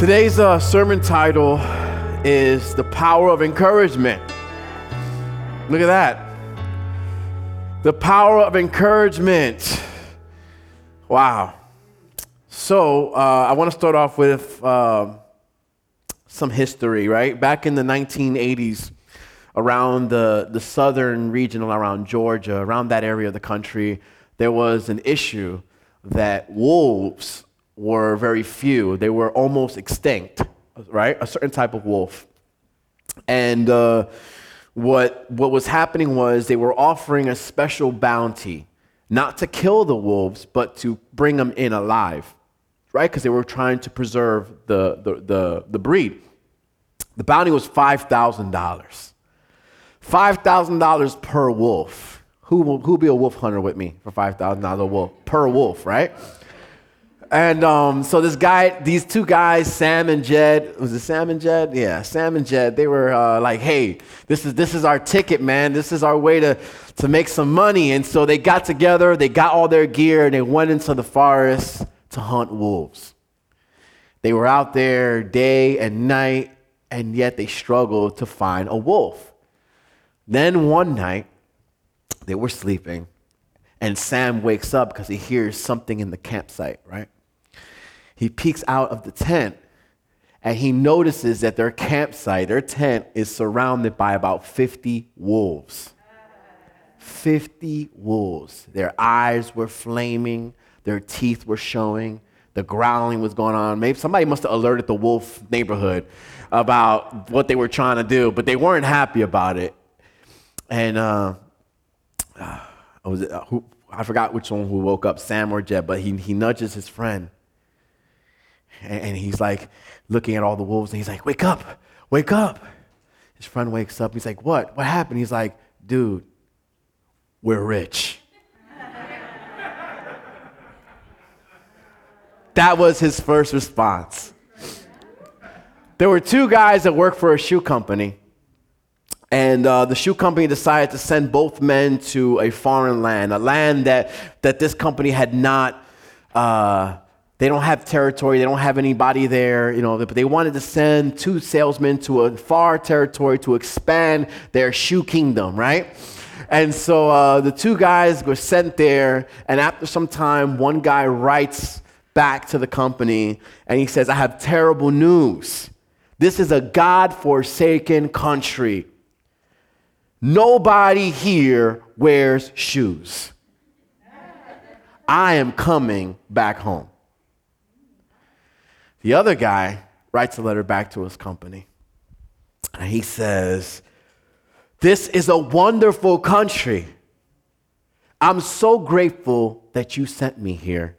Today's uh, sermon title is The Power of Encouragement. Look at that. The power of encouragement. Wow. So, uh, I want to start off with uh, some history, right? Back in the 1980s, around the, the southern region, around Georgia, around that area of the country, there was an issue that wolves were very few. They were almost extinct, right? A certain type of wolf. And uh, what, what was happening was they were offering a special bounty, not to kill the wolves, but to bring them in alive, right? Because they were trying to preserve the, the, the, the breed. The bounty was $5,000. $5,000 per wolf. Who will who be a wolf hunter with me for $5,000 a wolf per wolf, right? And um, so this guy, these two guys, Sam and Jed, was it Sam and Jed? Yeah, Sam and Jed. They were uh, like, "Hey, this is this is our ticket, man. This is our way to to make some money." And so they got together, they got all their gear, and they went into the forest to hunt wolves. They were out there day and night, and yet they struggled to find a wolf. Then one night, they were sleeping, and Sam wakes up because he hears something in the campsite, right? He peeks out of the tent and he notices that their campsite, their tent, is surrounded by about 50 wolves. 50 wolves. Their eyes were flaming, their teeth were showing, the growling was going on. Maybe somebody must have alerted the wolf neighborhood about what they were trying to do, but they weren't happy about it. And uh, uh, was it, uh, who, I forgot which one who woke up, Sam or Jeb, but he, he nudges his friend and he's like looking at all the wolves and he's like, Wake up, wake up. His friend wakes up. He's like, What? What happened? He's like, Dude, we're rich. that was his first response. There were two guys that worked for a shoe company. And uh, the shoe company decided to send both men to a foreign land, a land that, that this company had not uh, they don't have territory, they don't have anybody there, you know, but they wanted to send two salesmen to a far territory to expand their shoe kingdom, right? And so uh, the two guys were sent there, and after some time, one guy writes back to the company and he says, I have terrible news. This is a God forsaken country. Nobody here wears shoes. I am coming back home. The other guy writes a letter back to his company. And he says, This is a wonderful country. I'm so grateful that you sent me here.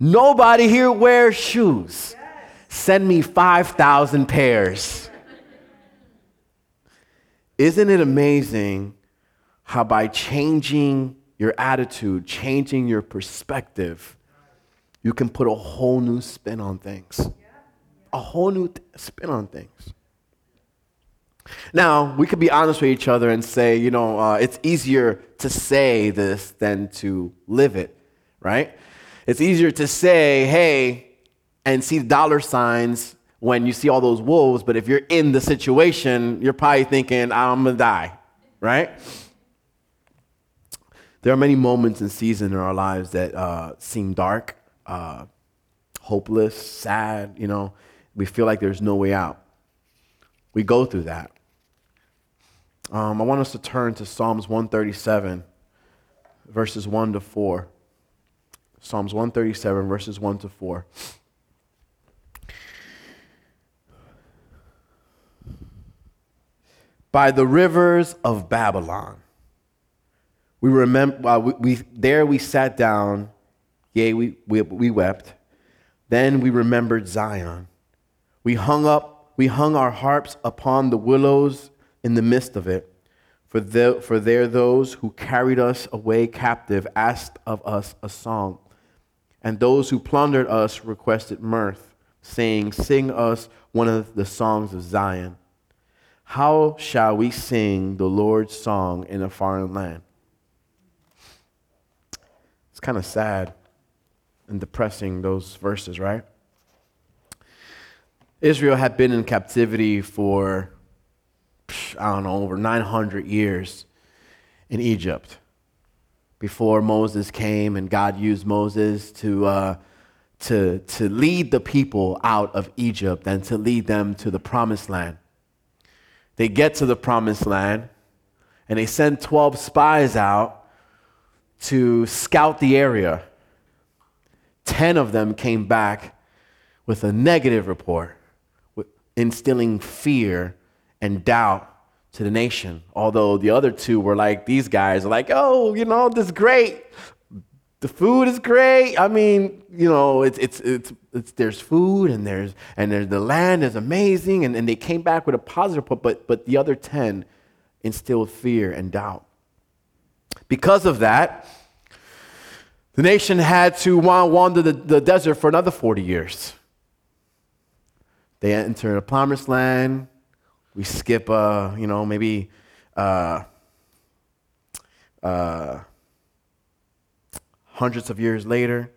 Nobody here wears shoes. Send me 5,000 pairs. Isn't it amazing how by changing your attitude, changing your perspective, you can put a whole new spin on things. A whole new th- spin on things. Now, we could be honest with each other and say, you know, uh, it's easier to say this than to live it, right? It's easier to say, hey, and see dollar signs when you see all those wolves, but if you're in the situation, you're probably thinking, I'm gonna die, right? There are many moments and seasons in our lives that uh, seem dark, uh, hopeless, sad, you know, we feel like there's no way out. We go through that. Um, I want us to turn to Psalms 137, verses 1 to 4. Psalms 137, verses 1 to 4. By the rivers of Babylon, we remember, uh, we, we, there we sat down Yea, we, we, we wept. Then we remembered Zion. We hung up, we hung our harps upon the willows in the midst of it. For, the, for there those who carried us away captive asked of us a song. And those who plundered us requested mirth, saying, Sing us one of the songs of Zion. How shall we sing the Lord's song in a foreign land? It's kind of sad and depressing, those verses, right? Israel had been in captivity for, I don't know, over 900 years in Egypt before Moses came and God used Moses to, uh, to, to lead the people out of Egypt and to lead them to the promised land. They get to the promised land and they send 12 spies out to scout the area. 10 of them came back with a negative report, instilling fear and doubt to the nation. Although the other two were like, these guys are like, oh, you know, this is great. The food is great. I mean, you know, it's, it's, it's, it's there's food and there's, and there's, the land is amazing. And, and they came back with a positive report, but, but the other 10 instilled fear and doubt. Because of that, the nation had to wander the, the desert for another 40 years. They enter the promised land, we skip, uh, you know, maybe uh, uh, hundreds of years later,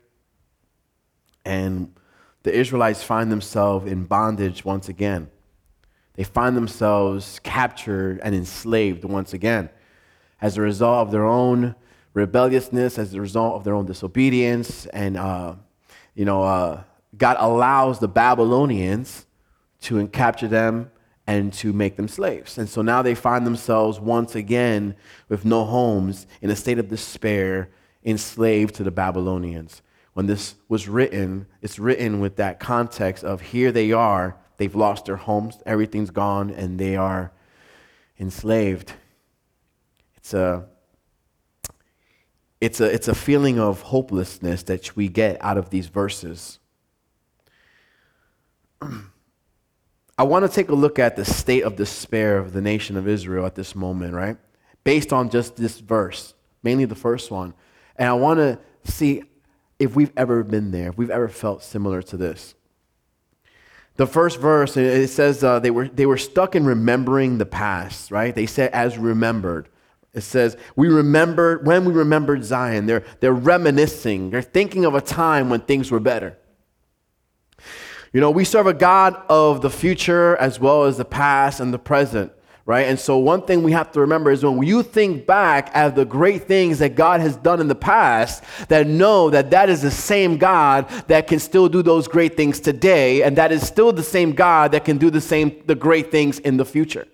and the Israelites find themselves in bondage once again. They find themselves captured and enslaved once again as a result of their own rebelliousness, as a result of their own disobedience. And, uh, you know, uh, God allows the Babylonians to capture them and to make them slaves. And so now they find themselves once again with no homes in a state of despair, enslaved to the Babylonians. When this was written, it's written with that context of here they are, they've lost their homes, everything's gone, and they are enslaved. It's a it's a, it's a feeling of hopelessness that we get out of these verses. I want to take a look at the state of despair of the nation of Israel at this moment, right? Based on just this verse, mainly the first one. And I want to see if we've ever been there, if we've ever felt similar to this. The first verse, it says uh, they, were, they were stuck in remembering the past, right? They said, as remembered. It says, we remember, when we remembered Zion, they're, they're reminiscing, they're thinking of a time when things were better. You know, we serve a God of the future as well as the past and the present, right? And so, one thing we have to remember is when you think back at the great things that God has done in the past, that know that that is the same God that can still do those great things today, and that is still the same God that can do the same, the great things in the future.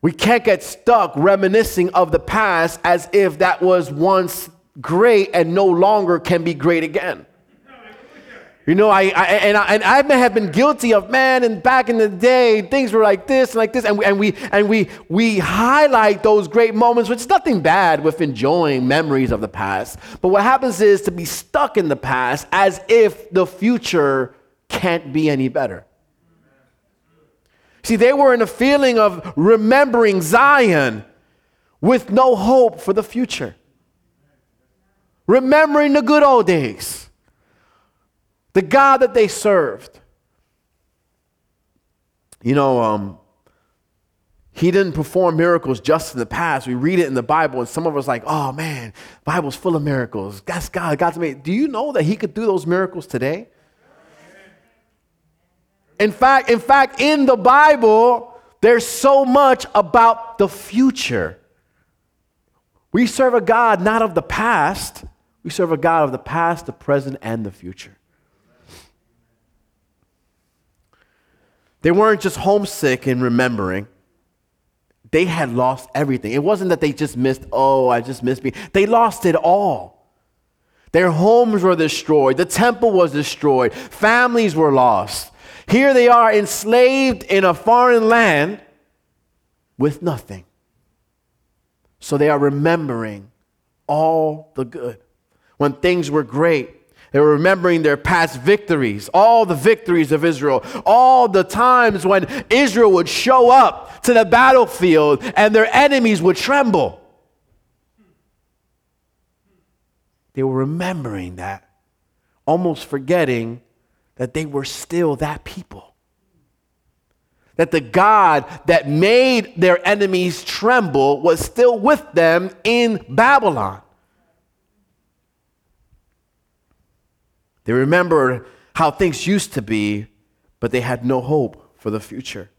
We can't get stuck reminiscing of the past as if that was once great and no longer can be great again. You know, I, I, and, I, and I may have been guilty of, man, and back in the day, things were like this and like this. And we, and we, and we, we highlight those great moments, which is nothing bad with enjoying memories of the past. But what happens is to be stuck in the past as if the future can't be any better. See, they were in a feeling of remembering Zion with no hope for the future, remembering the good old days the God that they served. You know, um, he didn't perform miracles just in the past. We read it in the Bible, and some of us like, oh man, Bible's full of miracles. That's God. God's made. Do you know that He could do those miracles today? In fact, in fact, in the Bible, there's so much about the future. We serve a God not of the past. We serve a God of the past, the present, and the future. They weren't just homesick and remembering. They had lost everything. It wasn't that they just missed, oh, I just missed me. They lost it all. Their homes were destroyed. The temple was destroyed. Families were lost. Here they are enslaved in a foreign land with nothing. So they are remembering all the good. When things were great, they were remembering their past victories, all the victories of Israel, all the times when Israel would show up to the battlefield and their enemies would tremble. They were remembering that, almost forgetting that they were still that people. That the God that made their enemies tremble was still with them in Babylon. They remember how things used to be, but they had no hope for the future.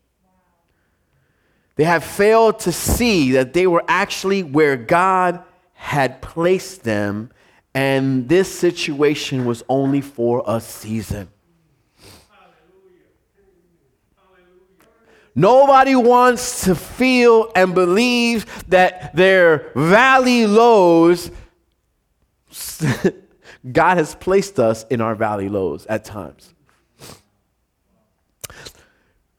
They have failed to see that they were actually where God had placed them, and this situation was only for a season. Nobody wants to feel and believe that their valley lows, God has placed us in our valley lows at times.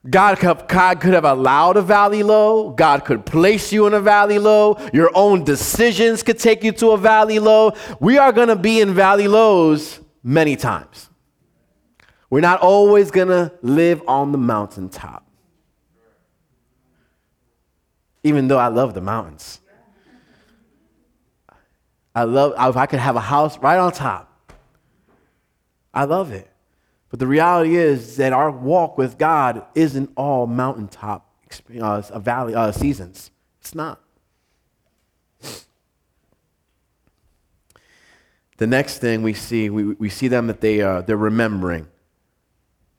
God could, have allowed a valley low. God could place you in a valley low. Your own decisions could take you to a valley low. We are going to be in valley lows many times. We're not always going to live on the mountaintop. Even though I love the mountains. I love, if I could have a house right on top, I love it. But the reality is that our walk with God isn't all mountaintop uh, valley uh, seasons. It's not. The next thing we see, we, we see them that they, uh, they're remembering.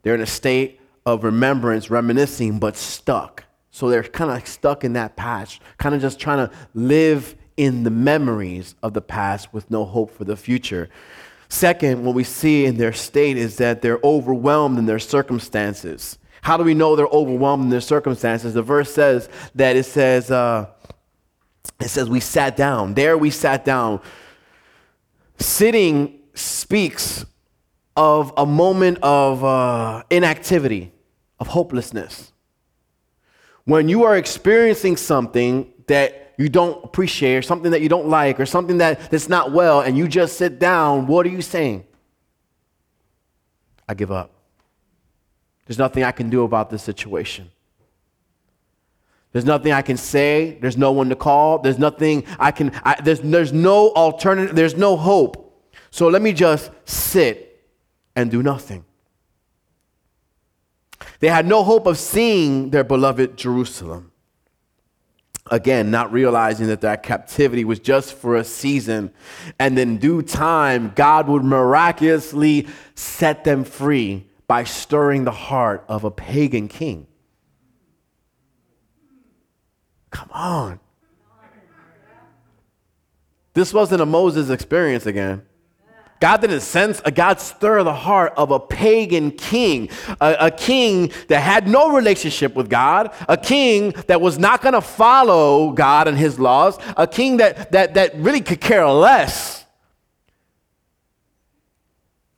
They're in a state of remembrance, reminiscing, but stuck. So they're kind of stuck in that past, kind of just trying to live in the memories of the past with no hope for the future. Second, what we see in their state is that they're overwhelmed in their circumstances. How do we know they're overwhelmed in their circumstances? The verse says that it says, uh, it says, we sat down. There we sat down. Sitting speaks of a moment of uh, inactivity, of hopelessness. When you are experiencing something that you don't appreciate or something that you don't like or something that, that's not well and you just sit down, what are you saying? I give up. There's nothing I can do about this situation. There's nothing I can say. There's no one to call. There's nothing I can, I, there's, there's no alternative. There's no hope. So let me just sit and do nothing. They had no hope of seeing their beloved Jerusalem again, not realizing that that captivity was just for a season. And in due time, God would miraculously set them free by stirring the heart of a pagan king. Come on. This wasn't a Moses experience again. God didn't sense, a God stir the heart of a pagan king, a, a king that had no relationship with God, a king that was not going to follow God and his laws, a king that, that, that really could care less.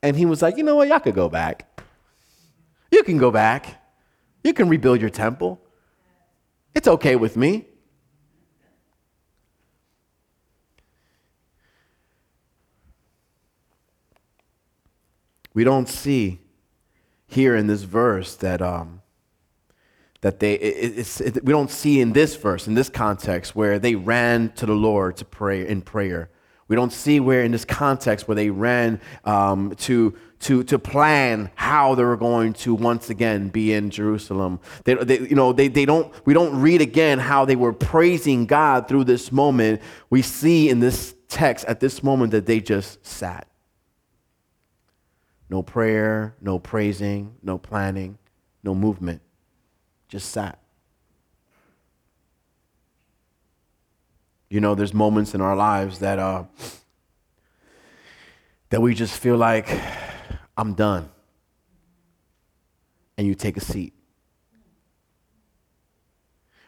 And he was like, you know what, y'all could go back. You can go back. You can rebuild your temple. It's okay with me. We don't see here in this verse that, um, that they, it, it, we don't see in this verse, in this context, where they ran to the Lord to pray in prayer. We don't see where in this context where they ran um, to, to, to plan how they were going to once again be in Jerusalem. They, they, you know, they, they don't, we don't read again how they were praising God through this moment. We see in this text at this moment that they just sat. No prayer, no praising, no planning, no movement. Just sat. You know, there's moments in our lives that uh, that we just feel like I'm done. And you take a seat.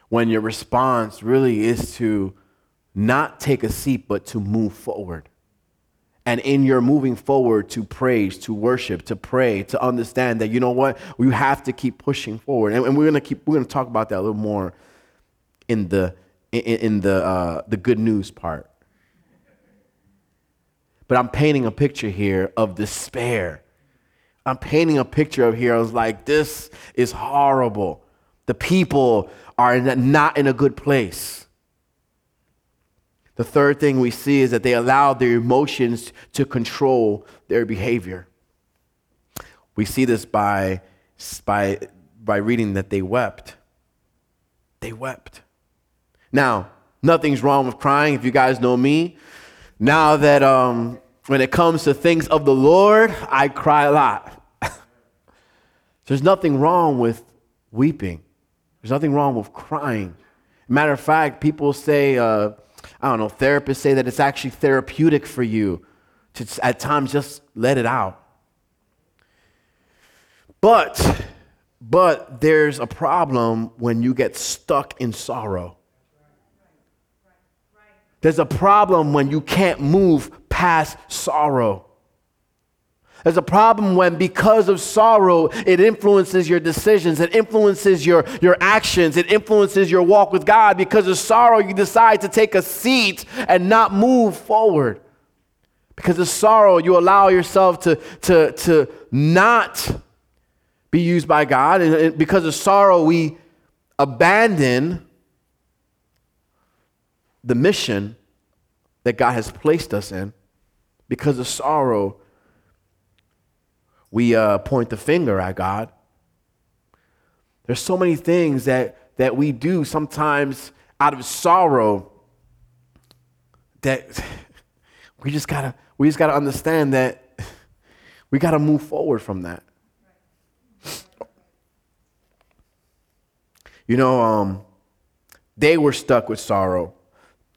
When your response really is to not take a seat, but to move forward and in your moving forward to praise, to worship, to pray, to understand that you know what, we have to keep pushing forward, and, and we're gonna keep we're gonna talk about that a little more in the in, in the uh, the good news part. But I'm painting a picture here of despair. I'm painting a picture of here. I was like, this is horrible. The people are not in a good place. The third thing we see is that they allowed their emotions to control their behavior. We see this by, by, by reading that they wept. They wept. Now, nothing's wrong with crying if you guys know me. Now that um, when it comes to things of the Lord, I cry a lot. There's nothing wrong with weeping. There's nothing wrong with crying. Matter of fact, people say, uh, I don't know, therapists say that it's actually therapeutic for you to at times just let it out. But, but there's a problem when you get stuck in sorrow. There's a problem when you can't move past sorrow. There's a problem when, because of sorrow, it influences your decisions, it influences your, your actions, it influences your walk with God. Because of sorrow, you decide to take a seat and not move forward. Because of sorrow, you allow yourself to, to, to not be used by God. And because of sorrow, we abandon the mission that God has placed us in. Because of sorrow, we uh, point the finger at God. There's so many things that, that we do sometimes out of sorrow that we just gotta we just gotta understand that we gotta move forward from that. You know, um, they were stuck with sorrow.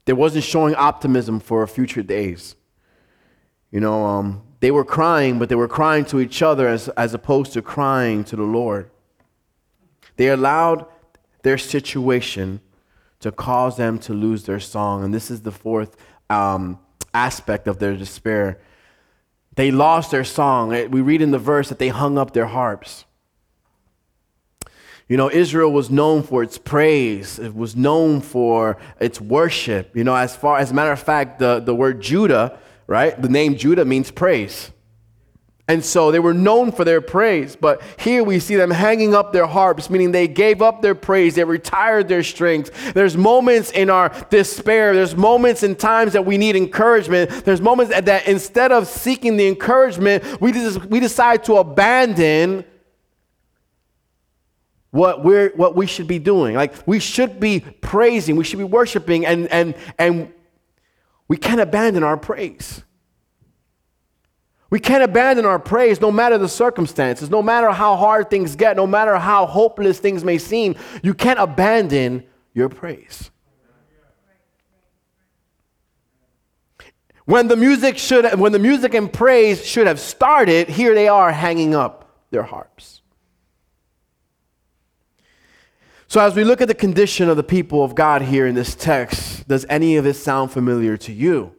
They wasn't showing optimism for future days. You know, um, they were crying, but they were crying to each other as, as opposed to crying to the Lord. They allowed their situation to cause them to lose their song. And this is the fourth um, aspect of their despair. They lost their song. We read in the verse that they hung up their harps. You know, Israel was known for its praise. It was known for its worship. You know, as far as a matter of fact, the, the word Judah right? The name Judah means praise. And so they were known for their praise, but here we see them hanging up their harps, meaning they gave up their praise, they retired their strings. There's moments in our despair, there's moments in times that we need encouragement. There's moments that instead of seeking the encouragement, we, we decide to abandon what we're what we should be doing. Like we should be praising, we should be worshiping, and and and we can't abandon our praise. We can't abandon our praise no matter the circumstances, no matter how hard things get, no matter how hopeless things may seem. You can't abandon your praise. When the music should when the music and praise should have started, here they are hanging up their harps. So, as we look at the condition of the people of God here in this text, does any of this sound familiar to you?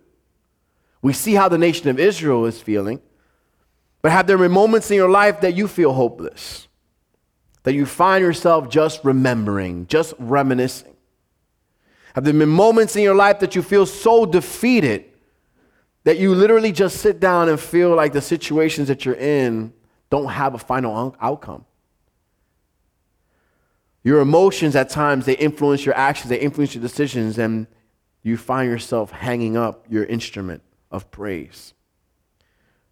We see how the nation of Israel is feeling, but have there been moments in your life that you feel hopeless? That you find yourself just remembering, just reminiscing? Have there been moments in your life that you feel so defeated that you literally just sit down and feel like the situations that you're in don't have a final outcome? Your emotions at times, they influence your actions, they influence your decisions, and you find yourself hanging up your instrument of praise.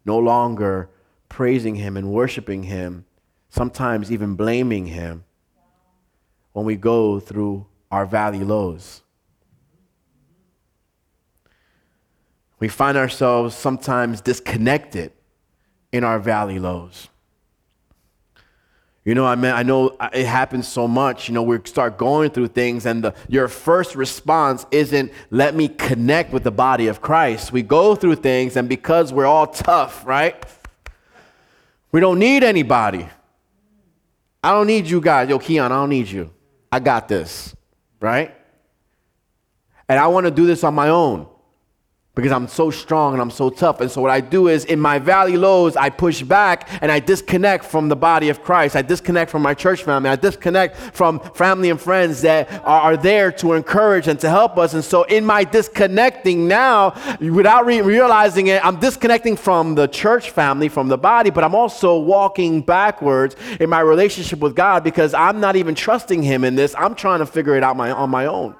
No longer praising Him and worshiping Him, sometimes even blaming Him when we go through our valley lows. We find ourselves sometimes disconnected in our valley lows. You know, I mean, I know uh, it happens so much. You know, we start going through things, and the, your first response isn't, let me connect with the body of Christ. We go through things, and because we're all tough, right? We don't need anybody. I don't need you guys. Yo, Keon, I don't need you. I got this, right? And I want to do this on my own because I'm so strong and I'm so tough. And so what I do is in my valley lows, I push back and I disconnect from the body of Christ. I disconnect from my church family. I disconnect from family and friends that are, are there to encourage and to help us. And so in my disconnecting now, without re- realizing it, I'm disconnecting from the church family, from the body, but I'm also walking backwards in my relationship with God because I'm not even trusting Him in this. I'm trying to figure it out my, on my own.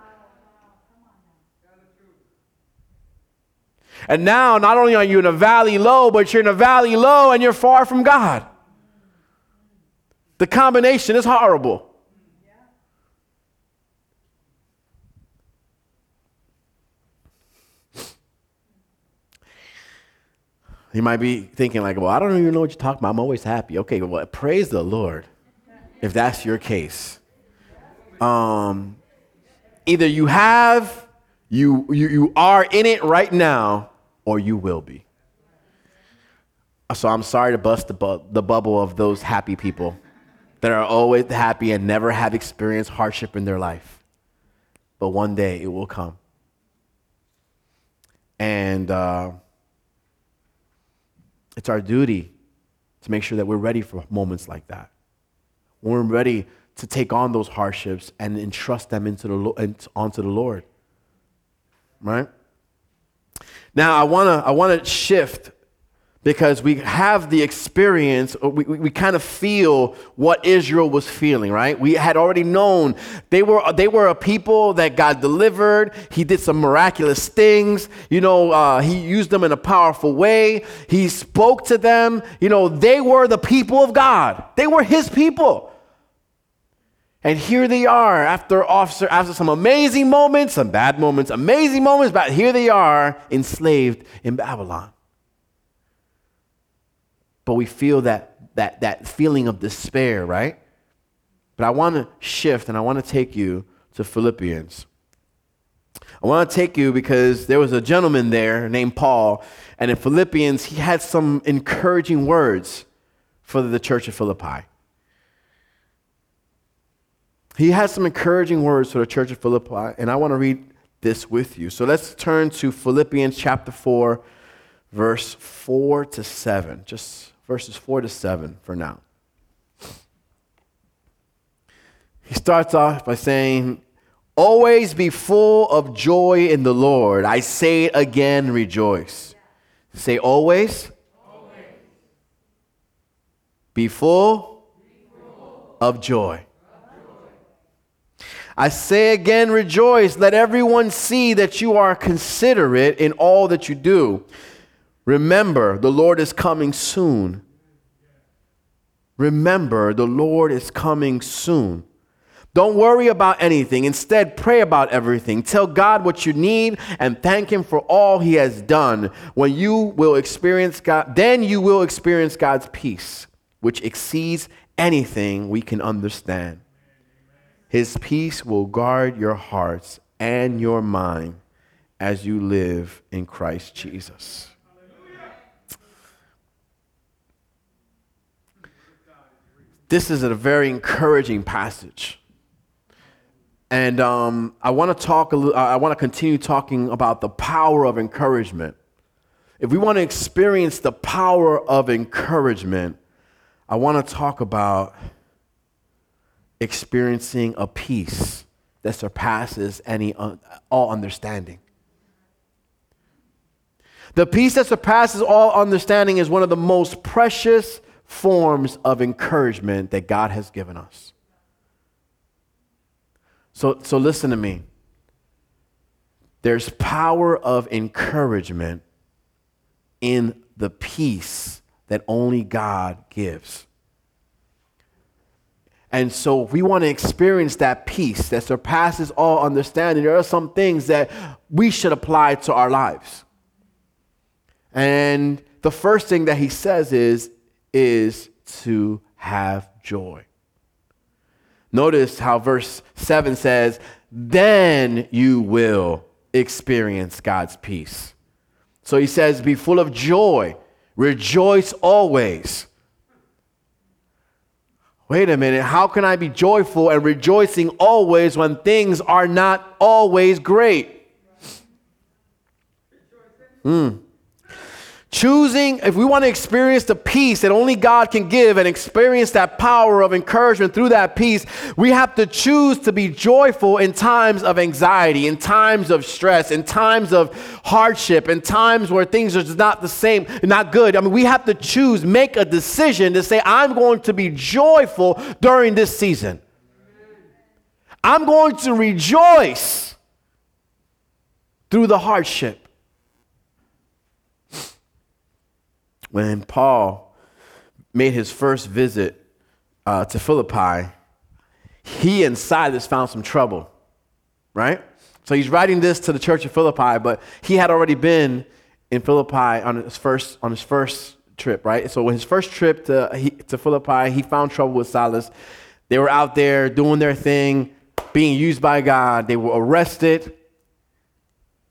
And now, not only are you in a valley low, but you're in a valley low and you're far from God. The combination is horrible. You might be thinking, like, well, I don't even know what you're talking about. I'm always happy. Okay, well, praise the Lord if that's your case. Um, either you have, you, you, you are in it right now, or you will be. So I'm sorry to bust the, bu- the bubble of those happy people that are always happy and never have experienced hardship in their life. But one day it will come. And uh, it's our duty to make sure that we're ready for moments like that. When we're ready to take on those hardships and entrust them into the, onto the Lord. Right? Now, I want to I wanna shift because we have the experience, we, we, we, kind of feel what Israel was feeling, right? We had already known they were, they were a people that God delivered. He did some miraculous things. You know, uh, He used them in a powerful way. He spoke to them. You know, they were the people of God, they were His people. And here they are after, after, after some amazing moments, some bad moments, amazing moments, but here they are enslaved in Babylon but we feel that, that, that feeling of despair, right? But I want to shift and I want to take you to Philippians. I want to take you because there was a gentleman there named Paul, and in Philippians, he had some encouraging words for the church of Philippi. He has some encouraging words for the church of Philippi, and I want to read this with you. So let's turn to Philippians chapter 4, verse 4 to 7. Just verses 4 to 7 for now. He starts off by saying, Always be full of joy in the Lord. I say it again, rejoice. Say always. always. Be, full be full of joy. I say again, rejoice. Let everyone see that you are considerate in all that you do. Remember, the Lord is coming soon. Remember, the Lord is coming soon. Don't worry about anything. Instead, pray about everything. Tell God what you need and thank Him for all He has done. When you will experience God, then you will experience God's peace, which exceeds anything we can understand. His peace will guard your hearts and your mind as you live in Christ Jesus. this is a very encouraging passage. And um, I want to talk. Little, I want to continue talking about the power of encouragement. If we want to experience the power of encouragement, I want to talk about experiencing a peace that surpasses any uh, all understanding. The peace that surpasses all understanding is one of the most precious forms of encouragement that God has given us. So, so listen to me. There's power of encouragement in the peace that only God gives. And so, we want to experience that peace that surpasses all understanding, there are some things that we should apply to our lives. And the first thing that he says is is to have joy. Notice how verse 7 says, Then you will experience God's peace. So he says, Be full of joy, rejoice always. Wait a minute, how can I be joyful and rejoicing always when things are not always great? Hmm. Choosing, if we want to experience the peace that only God can give and experience that power of encouragement through that peace, we have to choose to be joyful in times of anxiety, in times of stress, in times of hardship, in times where things are just not the same, not good. I mean, we have to choose, make a decision to say, I'm going to be joyful during this season. I'm going to rejoice through the hardship. When Paul made his first visit uh, to Philippi, he and Silas found some trouble, right? So he's writing this to the church of Philippi, but he had already been in Philippi on his first on his first trip, right? So when his first trip to he, to Philippi, he found trouble with Silas. They were out there doing their thing, being used by God. They were arrested.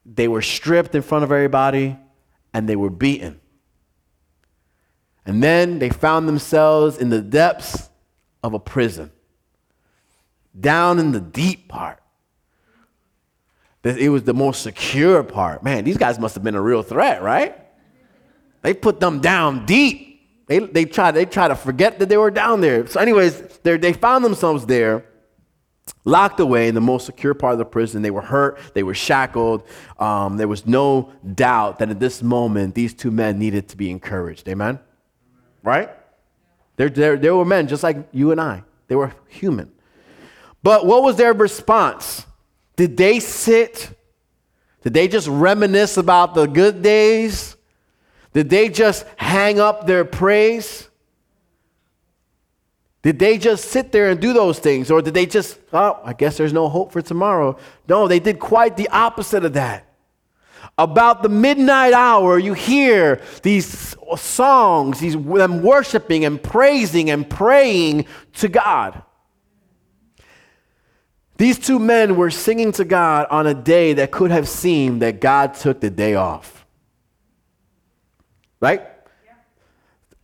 They were stripped in front of everybody, and they were beaten. And then they found themselves in the depths of a prison, down in the deep part. It was the most secure part. Man, these guys must have been a real threat, right? They put them down deep. They, they, try, they try to forget that they were down there. So, anyways, they found themselves there, locked away in the most secure part of the prison. They were hurt, they were shackled. Um, there was no doubt that at this moment, these two men needed to be encouraged. Amen? Right? They're, they're, they were men just like you and I, they were human. But what was their response? Did they sit? Did they just reminisce about the good days? Did they just hang up their praise? Did they just sit there and do those things? Or did they just, oh, I guess there's no hope for tomorrow? No, they did quite the opposite of that. About the midnight hour, you hear these songs, these them worshiping and praising and praying to God. These two men were singing to God on a day that could have seemed that God took the day off. Right?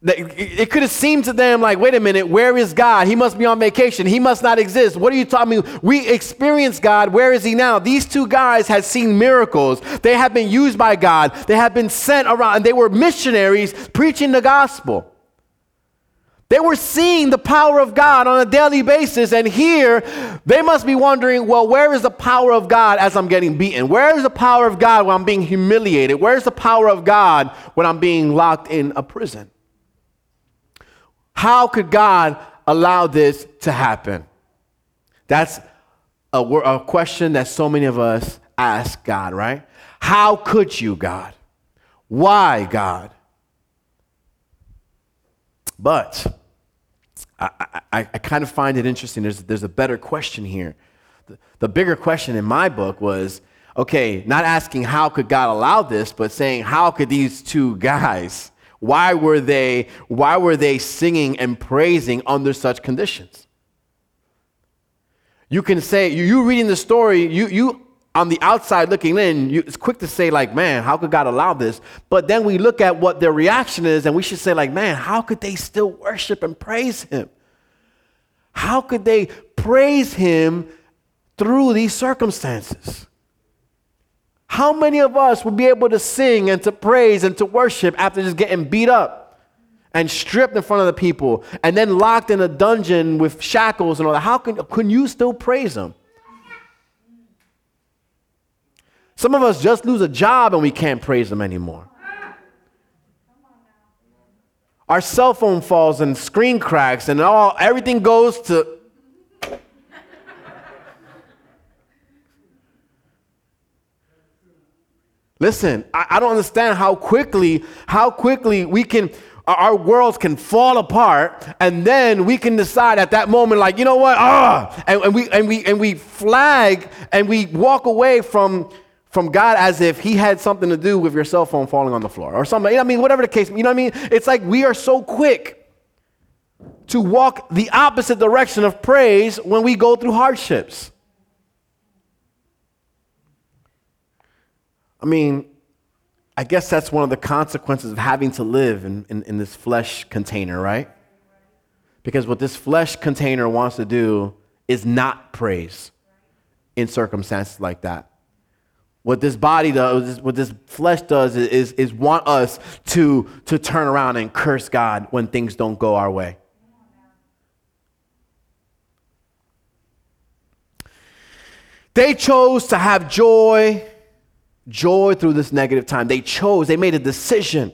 It could have seemed to them like, wait a minute, where is God? He must be on vacation. He must not exist. What are you talking? We experience God. Where is He now? These two guys had seen miracles. They have been used by God. They have been sent around, and they were missionaries preaching the gospel. They were seeing the power of God on a daily basis, and here they must be wondering, well, where is the power of God as I'm getting beaten? Where is the power of God when I'm being humiliated? Where's the power of God when I'm being locked in a prison? How could God allow this to happen? That's a, a question that so many of us ask God, right? How could you, God? Why, God? But I, I, I kind of find it interesting. There's, there's a better question here. The, the bigger question in my book was okay, not asking how could God allow this, but saying how could these two guys, why were they, why were they singing and praising under such conditions? You can say, you, you reading the story, you, you on the outside looking in, you, it's quick to say, like, man, how could God allow this? But then we look at what their reaction is, and we should say, like, man, how could they still worship and praise Him? How could they praise Him through these circumstances? How many of us would be able to sing and to praise and to worship after just getting beat up and stripped in front of the people and then locked in a dungeon with shackles and all that? How can, can you still praise Him? Some of us just lose a job and we can't praise Him anymore. Our cell phone falls and screen cracks and all everything goes to Listen, I, I, don't understand how quickly, how quickly we can, our worlds can fall apart, and then we can decide at that moment, like, you know what, ah, and, and we and we and we flag and we walk away from from God as if he had something to do with your cell phone falling on the floor or something. You know I mean? Whatever the case, you know what I mean? It's like we are so quick to walk the opposite direction of praise when we go through hardships. I mean, I guess that's one of the consequences of having to live in, in, in this flesh container, right? Because what this flesh container wants to do is not praise in circumstances like that. What this body does, what this flesh does, is, is want us to, to turn around and curse God when things don't go our way. They chose to have joy, joy through this negative time. They chose, they made a decision.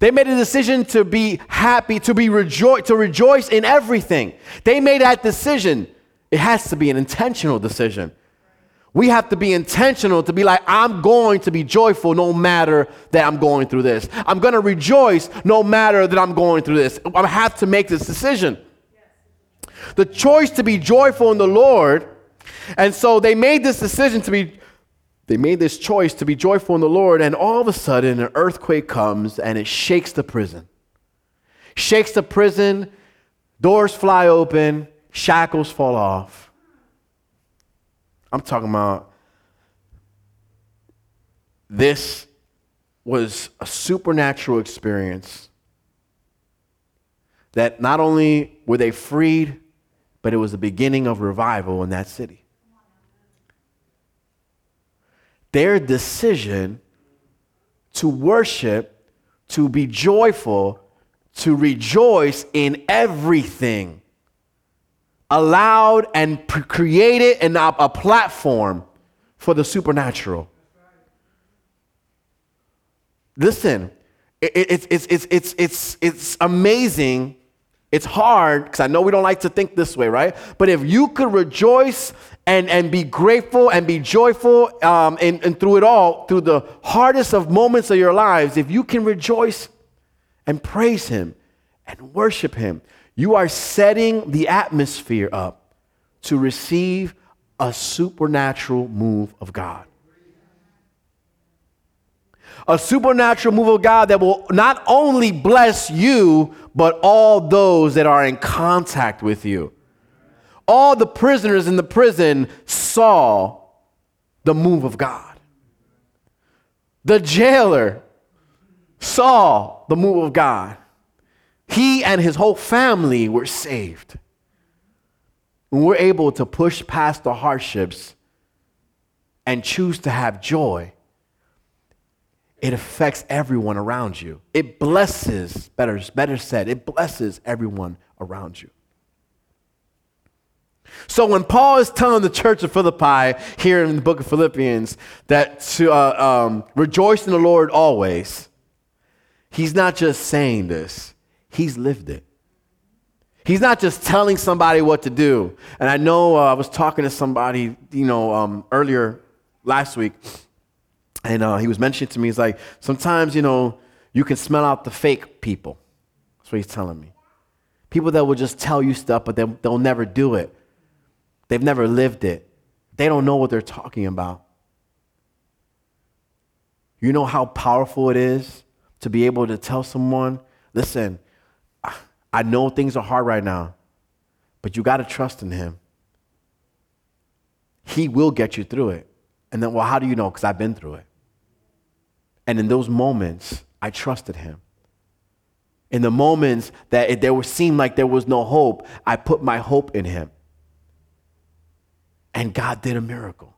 They made a decision to be happy, to be rejoice, to rejoice in everything. They made that decision. It has to be an intentional decision. We have to be intentional to be like, I'm going to be joyful no matter that I'm going through this. I'm going to rejoice no matter that I'm going through this. I have to make this decision. The choice to be joyful in the Lord. And so they made this decision to be they made this choice to be joyful in the Lord, and all of a sudden, an earthquake comes and it shakes the prison. Shakes the prison, doors fly open, shackles fall off. I'm talking about this was a supernatural experience that not only were they freed, but it was the beginning of revival in that city. Their decision to worship, to be joyful, to rejoice in everything allowed and created an, a platform for the supernatural. Listen, it's, it's, it's, it's, it's, it's amazing. It's hard because I know we don't like to think this way, right? But if you could rejoice and, and be grateful and be joyful um, and, and through it all, through the hardest of moments of your lives, if you can rejoice and praise Him and worship Him, you are setting the atmosphere up to receive a supernatural move of God a supernatural move of God that will not only bless you, but all those that are in contact with you. All the prisoners in the prison saw the move of God. The jailer saw the move of God. He and his whole family were saved. When we're able to push past the hardships and choose to have joy, it affects everyone around you. It blesses, better, better said, it blesses everyone around you. So when Paul is telling the church of Philippi here in the book of Philippians that to uh, um, rejoice in the Lord always, he's not just saying this, he's lived it. He's not just telling somebody what to do. And I know uh, I was talking to somebody, you know, um, earlier last week, and uh, he was mentioning to me, he's like, sometimes, you know, you can smell out the fake people. That's what he's telling me. People that will just tell you stuff, but they'll, they'll never do it. They've never lived it. They don't know what they're talking about. You know how powerful it is to be able to tell someone, listen, I know things are hard right now, but you got to trust in Him. He will get you through it. And then, well, how do you know? Because I've been through it. And in those moments, I trusted him. In the moments that it, there seemed like there was no hope, I put my hope in him. And God did a miracle.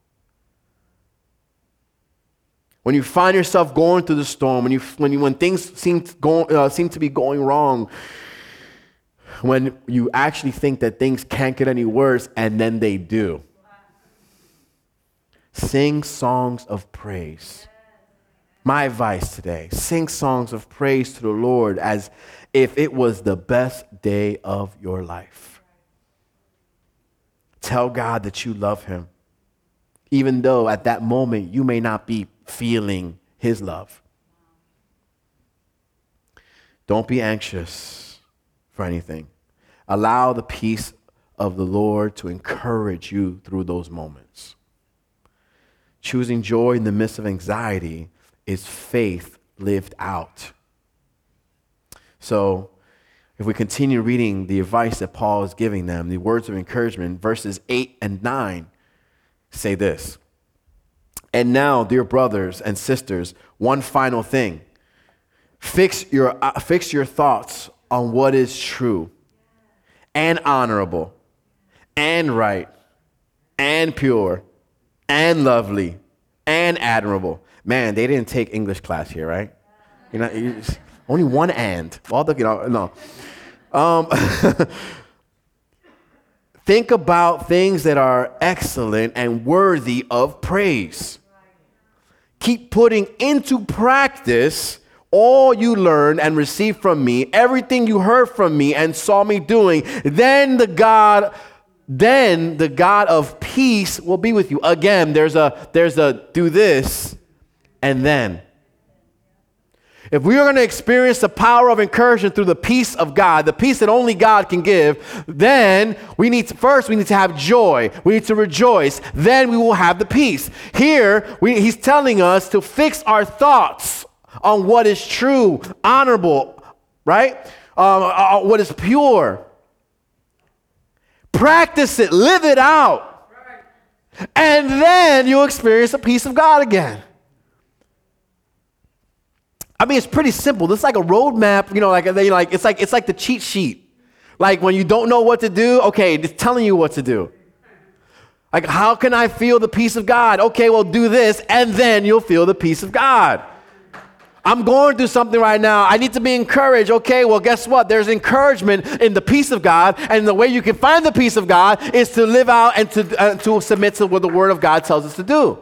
When you find yourself going through the storm, when, you, when, you, when things seem to, go, uh, seem to be going wrong, when you actually think that things can't get any worse, and then they do, sing songs of praise my advice today sing songs of praise to the Lord as if it was the best day of your life. Tell God that you love Him, even though at that moment you may not be feeling His love. Don't be anxious for anything. Allow the peace of the Lord to encourage you through those moments. Choosing joy in the midst of anxiety is faith lived out. So, if we continue reading the advice that Paul is giving them, the words of encouragement, verses 8 and 9 say this. And now, dear brothers and sisters, one final thing. Fix your, uh, fix your thoughts on what is true and honorable and right and pure and lovely and admirable man, they didn't take English class here, right? You know, only one and. All the, you know, no. Um, think about things that are excellent and worthy of praise. Keep putting into practice all you learned and received from me, everything you heard from me and saw me doing. Then the God then the God of peace will be with you. Again, there's a there's a do this and then. If we are going to experience the power of encouragement through the peace of God, the peace that only God can give, then we need to, first we need to have joy. We need to rejoice. Then we will have the peace. Here, we, he's telling us to fix our thoughts on what is true, honorable, right? Um, uh, uh what is pure. Practice it, live it out. And then you'll experience the peace of God again. I mean, it's pretty simple. It's like a roadmap, you know, like they like it's like it's like the cheat sheet. Like when you don't know what to do, okay, it's telling you what to do. Like, how can I feel the peace of God? Okay, well, do this, and then you'll feel the peace of God. I'm going through something right now. I need to be encouraged. Okay, well, guess what? There's encouragement in the peace of God, and the way you can find the peace of God is to live out and to, uh, to submit to what the Word of God tells us to do.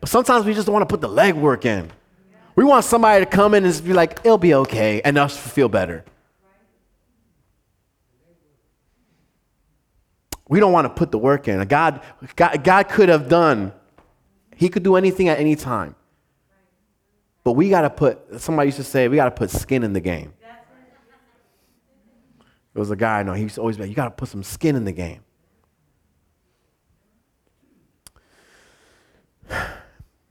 But sometimes we just don't want to put the legwork in. We want somebody to come in and be like, it'll be okay, and us feel better. We don't want to put the work in. God, God, God could have done, He could do anything at any time. But we got to put, somebody used to say, we got to put skin in the game. There was a guy I know, he used to always be like, you got to put some skin in the game.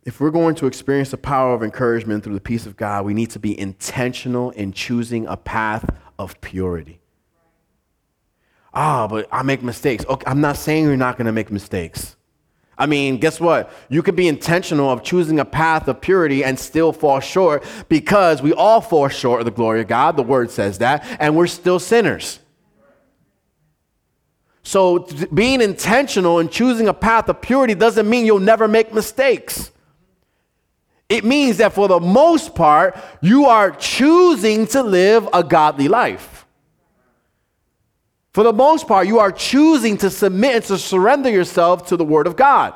If we're going to experience the power of encouragement through the peace of God, we need to be intentional in choosing a path of purity. Ah, but I make mistakes. Okay, I'm not saying you're not going to make mistakes. I mean, guess what? You can be intentional of choosing a path of purity and still fall short because we all fall short of the glory of God. The word says that, and we're still sinners. So, being intentional and choosing a path of purity doesn't mean you'll never make mistakes. It means that for the most part, you are choosing to live a godly life. For the most part, you are choosing to submit and to surrender yourself to the Word of God.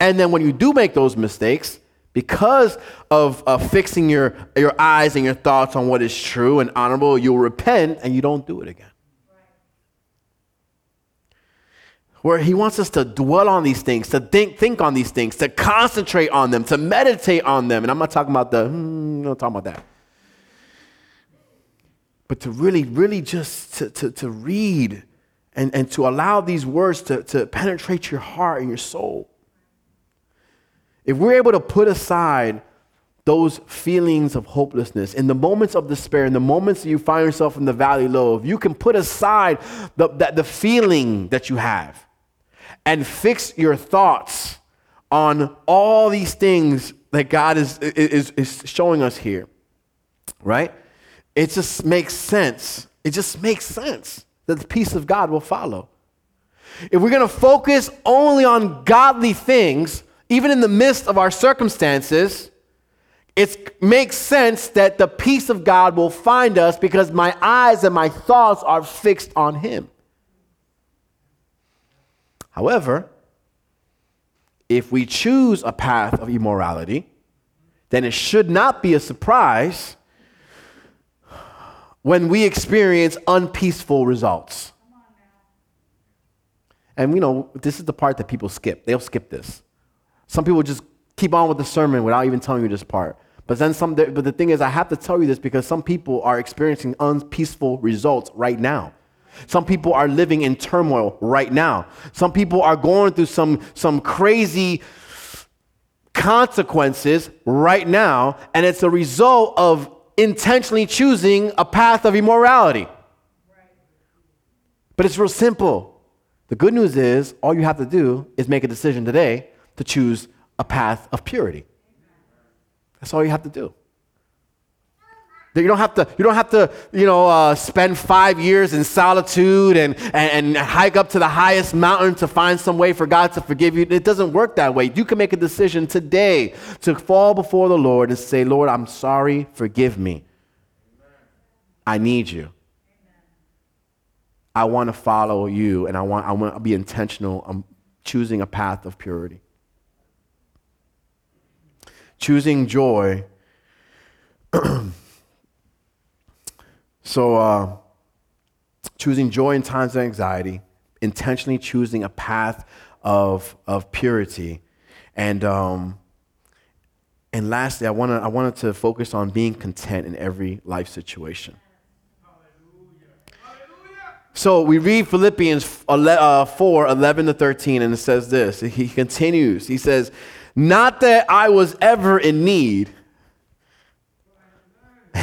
And then when you do make those mistakes, because of, of fixing your, your eyes and your thoughts on what is true and honorable, you'll repent and you don't do it again. Where he wants us to dwell on these things, to think, think on these things, to concentrate on them, to meditate on them. And I'm not talking about the, hmm, not talking about that. But to really, really just to, to, to read and, and to allow these words to, to penetrate your heart and your soul. If we're able to put aside those feelings of hopelessness, in the moments of despair, in the moments that you find yourself in the valley low, if you can put aside the, the, the feeling that you have, and fix your thoughts on all these things that God is, is, is showing us here, right? It just makes sense. It just makes sense that the peace of God will follow. If we're going to focus only on godly things, even in the midst of our circumstances, it makes sense that the peace of God will find us because my eyes and my thoughts are fixed on Him. However, if we choose a path of immorality, then it should not be a surprise when we experience unpeaceful results. And you know, this is the part that people skip. They'll skip this. Some people just keep on with the sermon without even telling you this part. But then some but the thing is I have to tell you this because some people are experiencing unpeaceful results right now. Some people are living in turmoil right now. Some people are going through some, some crazy consequences right now, and it's a result of intentionally choosing a path of immorality. But it's real simple. The good news is all you have to do is make a decision today to choose a path of purity. That's all you have to do. You don't have to, you don't have to you know, uh, spend five years in solitude and, and, and hike up to the highest mountain to find some way for God to forgive you. It doesn't work that way. You can make a decision today to fall before the Lord and say, Lord, I'm sorry, forgive me. I need you. I want to follow you and I want, I want to be intentional. I'm choosing a path of purity. Choosing joy So, uh, choosing joy in times of anxiety, intentionally choosing a path of, of purity, and, um, And lastly, I, wanna, I wanted to focus on being content in every life situation. So we read Philippians uh, 4 11 to 13, and it says this. He continues. He says, Not that I was ever in need.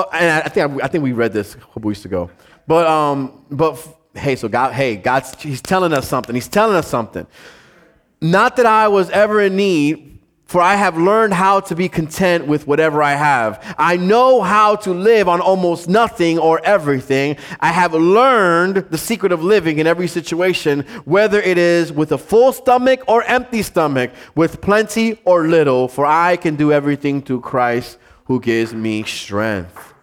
and I think, I think we read this a couple weeks ago. But, um, but hey, so God, hey, God's, He's telling us something. He's telling us something. Not that I was ever in need, for I have learned how to be content with whatever I have. I know how to live on almost nothing or everything. I have learned the secret of living in every situation, whether it is with a full stomach or empty stomach, with plenty or little, for I can do everything through Christ who gives me strength.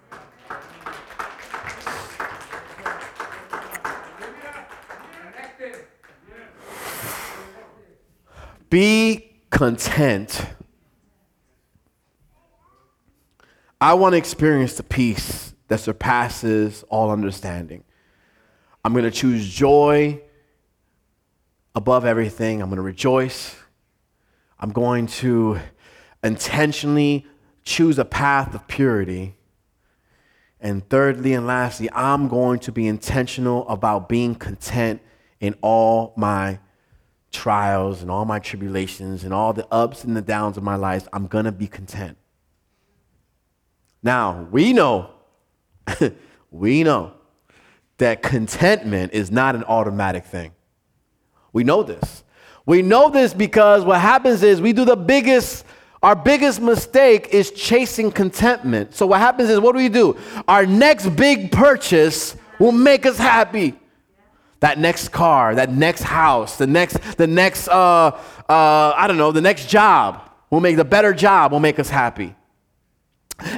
Be content. I want to experience the peace that surpasses all understanding. I'm going to choose joy above everything. I'm going to rejoice. I'm going to intentionally choose a path of purity. And thirdly and lastly, I'm going to be intentional about being content in all my trials and all my tribulations and all the ups and the downs of my life, I'm going to be content. Now, we know, we know that contentment is not an automatic thing. We know this. We know this because what happens is we do the biggest, our biggest mistake is chasing contentment. So what happens is, what do we do? Our next big purchase will make us happy that next car, that next house, the next, the next, uh, uh, I don't know, the next job will make the better job will make us happy.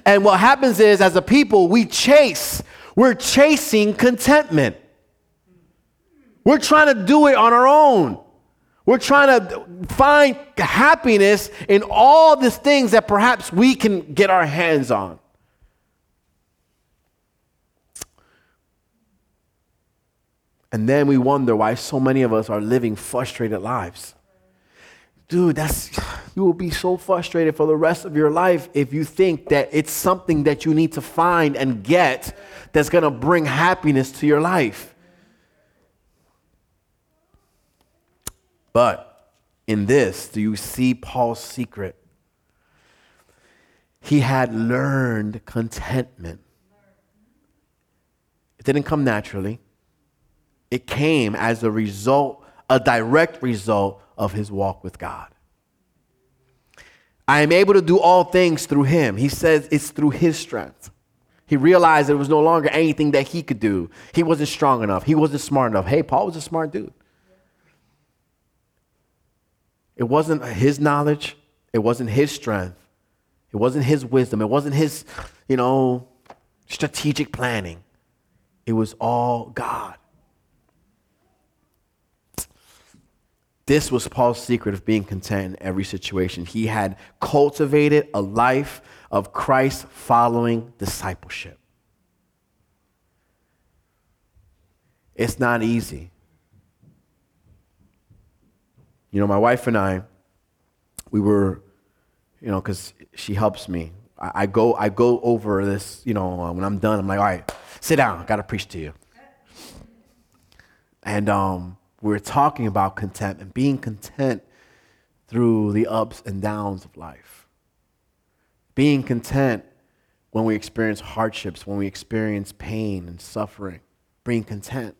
And what happens is, as a people, we chase, we're chasing contentment. We're trying to do it on our own. We're trying to find happiness in all these things that perhaps we can get our hands on. And then we wonder why so many of us are living frustrated lives. Dude, that's you will be so frustrated for the rest of your life if you think that it's something that you need to find and get that's going to bring happiness to your life. But in this, do you see Paul's secret? He had learned contentment. It didn't come naturally. It came as a result, a direct result of his walk with God. I am able to do all things through him. He says it's through his strength. He realized it was no longer anything that he could do. He wasn't strong enough. He wasn't smart enough. Hey, Paul was a smart dude. It wasn't his knowledge. It wasn't his strength. It wasn't his wisdom. It wasn't his, you know, strategic planning. It was all God. This was Paul's secret of being content in every situation. He had cultivated a life of Christ following discipleship. It's not easy. You know, my wife and I, we were, you know, because she helps me. I, I, go, I go over this, you know, uh, when I'm done, I'm like, all right, sit down, I gotta preach to you. And um, we're talking about content and being content through the ups and downs of life. Being content when we experience hardships, when we experience pain and suffering, being content.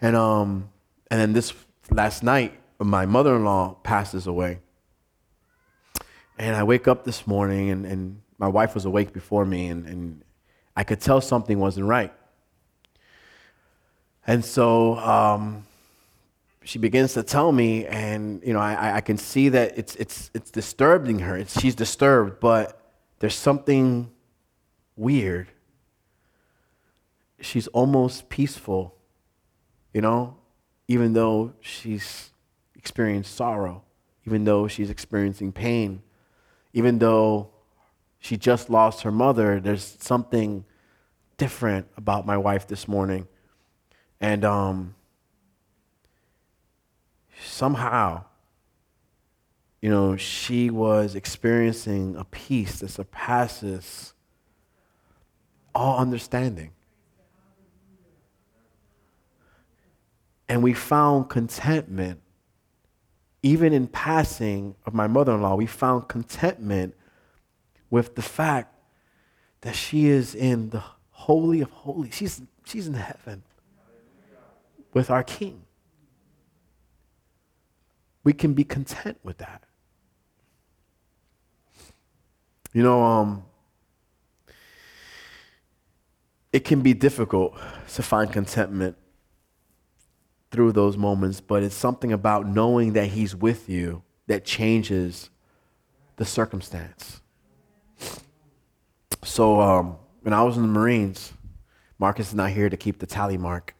And um, and then this last night, my mother-in-law passes away. And I wake up this morning and, and my wife was awake before me and, and I could tell something wasn't right. And so um, she begins to tell me, and you know, I, I can see that it's, it's, it's disturbing her. It's, she's disturbed, but there's something weird. She's almost peaceful, you know, even though she's experienced sorrow, even though she's experiencing pain, even though she just lost her mother, there's something different about my wife this morning. And um, somehow, you know, she was experiencing a peace that surpasses all understanding. And we found contentment, even in passing of my mother in law, we found contentment with the fact that she is in the Holy of Holies. She's, she's in heaven with our King. We can be content with that. You know, um, it can be difficult to find contentment through those moments, but it's something about knowing that He's with you that changes the circumstance. So, um, when I was in the Marines, Marcus is not here to keep the tally mark.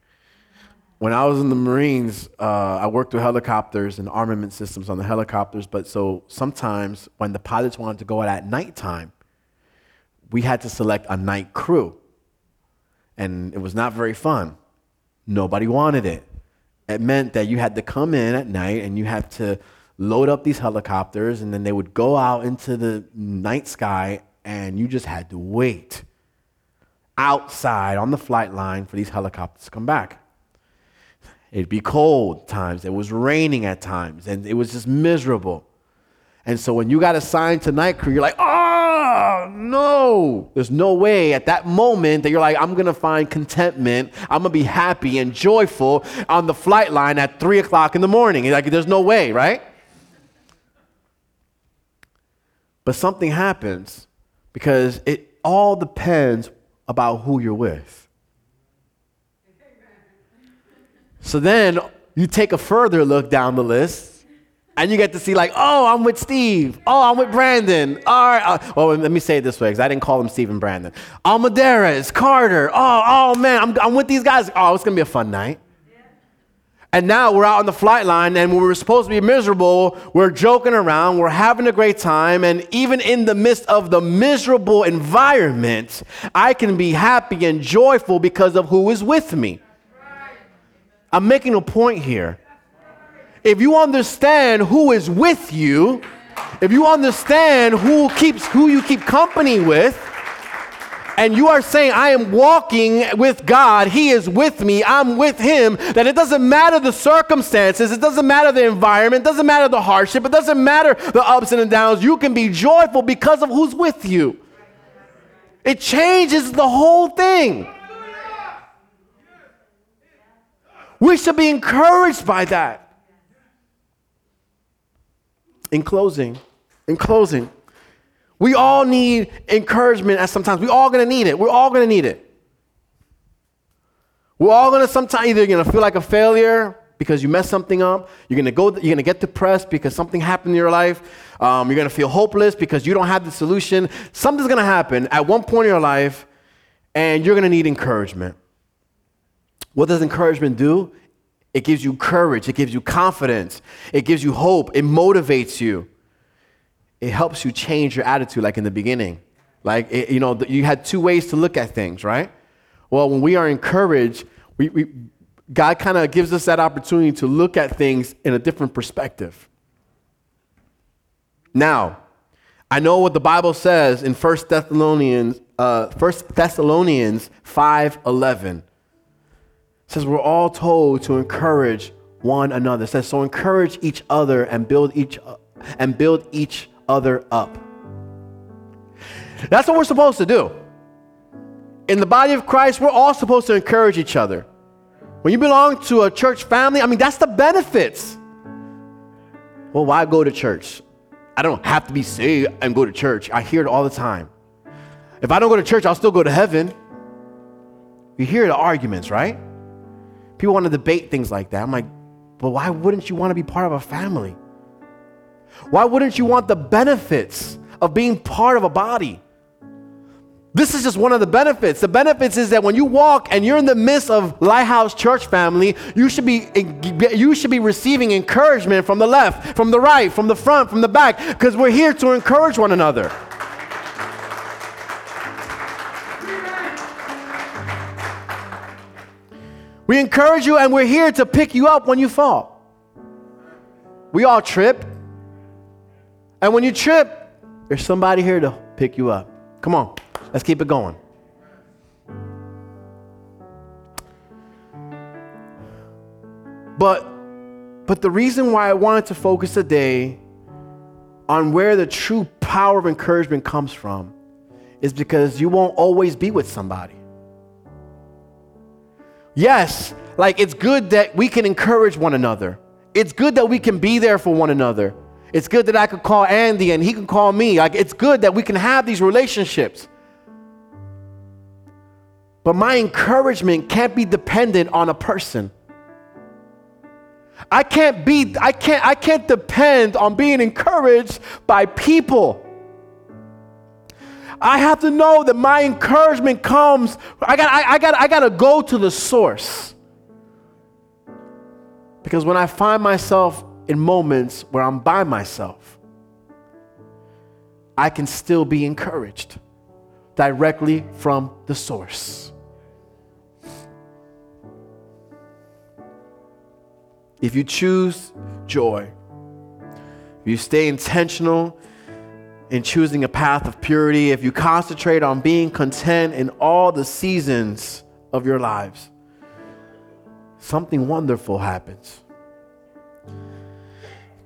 When I was in the Marines, uh, I worked with helicopters and armament systems on the helicopters. But so sometimes when the pilots wanted to go out at nighttime, we had to select a night crew. And it was not very fun. Nobody wanted it. It meant that you had to come in at night and you had to load up these helicopters, and then they would go out into the night sky, and you just had to wait outside on the flight line for these helicopters to come back. It'd be cold times, it was raining at times, and it was just miserable. And so when you got assigned to night crew, you're like, oh, no. There's no way at that moment that you're like, I'm going to find contentment. I'm going to be happy and joyful on the flight line at 3 o'clock in the morning. Like, there's no way, right? But something happens because it all depends about who you're with. So then you take a further look down the list and you get to see like, oh, I'm with Steve. Oh, I'm with Brandon. All right. Uh, well, let me say it this way because I didn't call him Steve and Brandon. Almaderas, Carter. Oh, oh man, I'm, I'm with these guys. Oh, it's to be a fun night. And now we're out on the flight line, and when we're supposed to be miserable, we're joking around, we're having a great time, and even in the midst of the miserable environment, I can be happy and joyful because of who is with me. I'm making a point here. If you understand who is with you, if you understand who keeps who you keep company with, and you are saying, I am walking with God, He is with me, I'm with Him, that it doesn't matter the circumstances, it doesn't matter the environment, it doesn't matter the hardship, it doesn't matter the ups and the downs. You can be joyful because of who's with you. It changes the whole thing. We should be encouraged by that. In closing, in closing, we all need encouragement at sometimes. We're all gonna need it. We're all gonna need it. We're all gonna sometimes either gonna feel like a failure because you messed something up. You're gonna go. You're gonna get depressed because something happened in your life. Um, you're gonna feel hopeless because you don't have the solution. Something's gonna happen at one point in your life, and you're gonna need encouragement. What does encouragement do? It gives you courage, it gives you confidence, it gives you hope, it motivates you. It helps you change your attitude, like in the beginning. Like, it, you know, you had two ways to look at things, right? Well, when we are encouraged, we, we God kind of gives us that opportunity to look at things in a different perspective. Now, I know what the Bible says in 1 Thessalonians, uh, 1 Thessalonians 5.11 says we're all told to encourage one another. It says so encourage each other and build each and build each other up. That's what we're supposed to do. In the body of Christ, we're all supposed to encourage each other. When you belong to a church family, I mean, that's the benefits. Well, why go to church? I don't have to be saved and go to church. I hear it all the time. If I don't go to church, I'll still go to heaven. You hear the arguments, right? People want to debate things like that. I'm like, but why wouldn't you want to be part of a family? Why wouldn't you want the benefits of being part of a body? This is just one of the benefits. The benefits is that when you walk and you're in the midst of Lighthouse Church family, you should be you should be receiving encouragement from the left, from the right, from the front, from the back because we're here to encourage one another. We encourage you and we're here to pick you up when you fall. We all trip. And when you trip, there's somebody here to pick you up. Come on, let's keep it going. But but the reason why I wanted to focus today on where the true power of encouragement comes from is because you won't always be with somebody. Yes, like it's good that we can encourage one another. It's good that we can be there for one another. It's good that I could call Andy and he can call me. Like it's good that we can have these relationships. But my encouragement can't be dependent on a person. I can't be I can't I can't depend on being encouraged by people. I have to know that my encouragement comes I got I, I got I got to go to the source. Because when I find myself in moments where I'm by myself, I can still be encouraged directly from the source. If you choose joy, if you stay intentional in choosing a path of purity, if you concentrate on being content in all the seasons of your lives, something wonderful happens.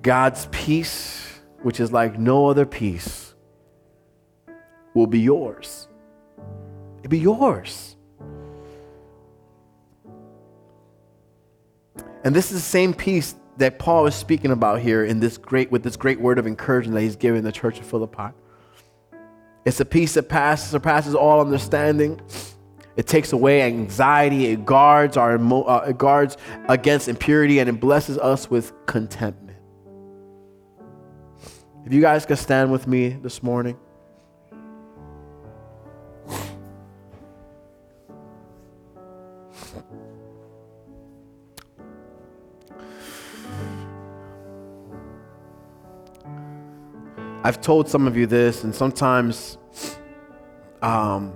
God's peace, which is like no other peace, will be yours. It'll be yours. And this is the same peace that Paul is speaking about here in this great with this great word of encouragement that he's giving the church of Philippi. It's a peace that passes surpasses all understanding. It takes away anxiety. It guards our uh, it guards against impurity, and it blesses us with contentment. If you guys could stand with me this morning. I've told some of you this, and sometimes um,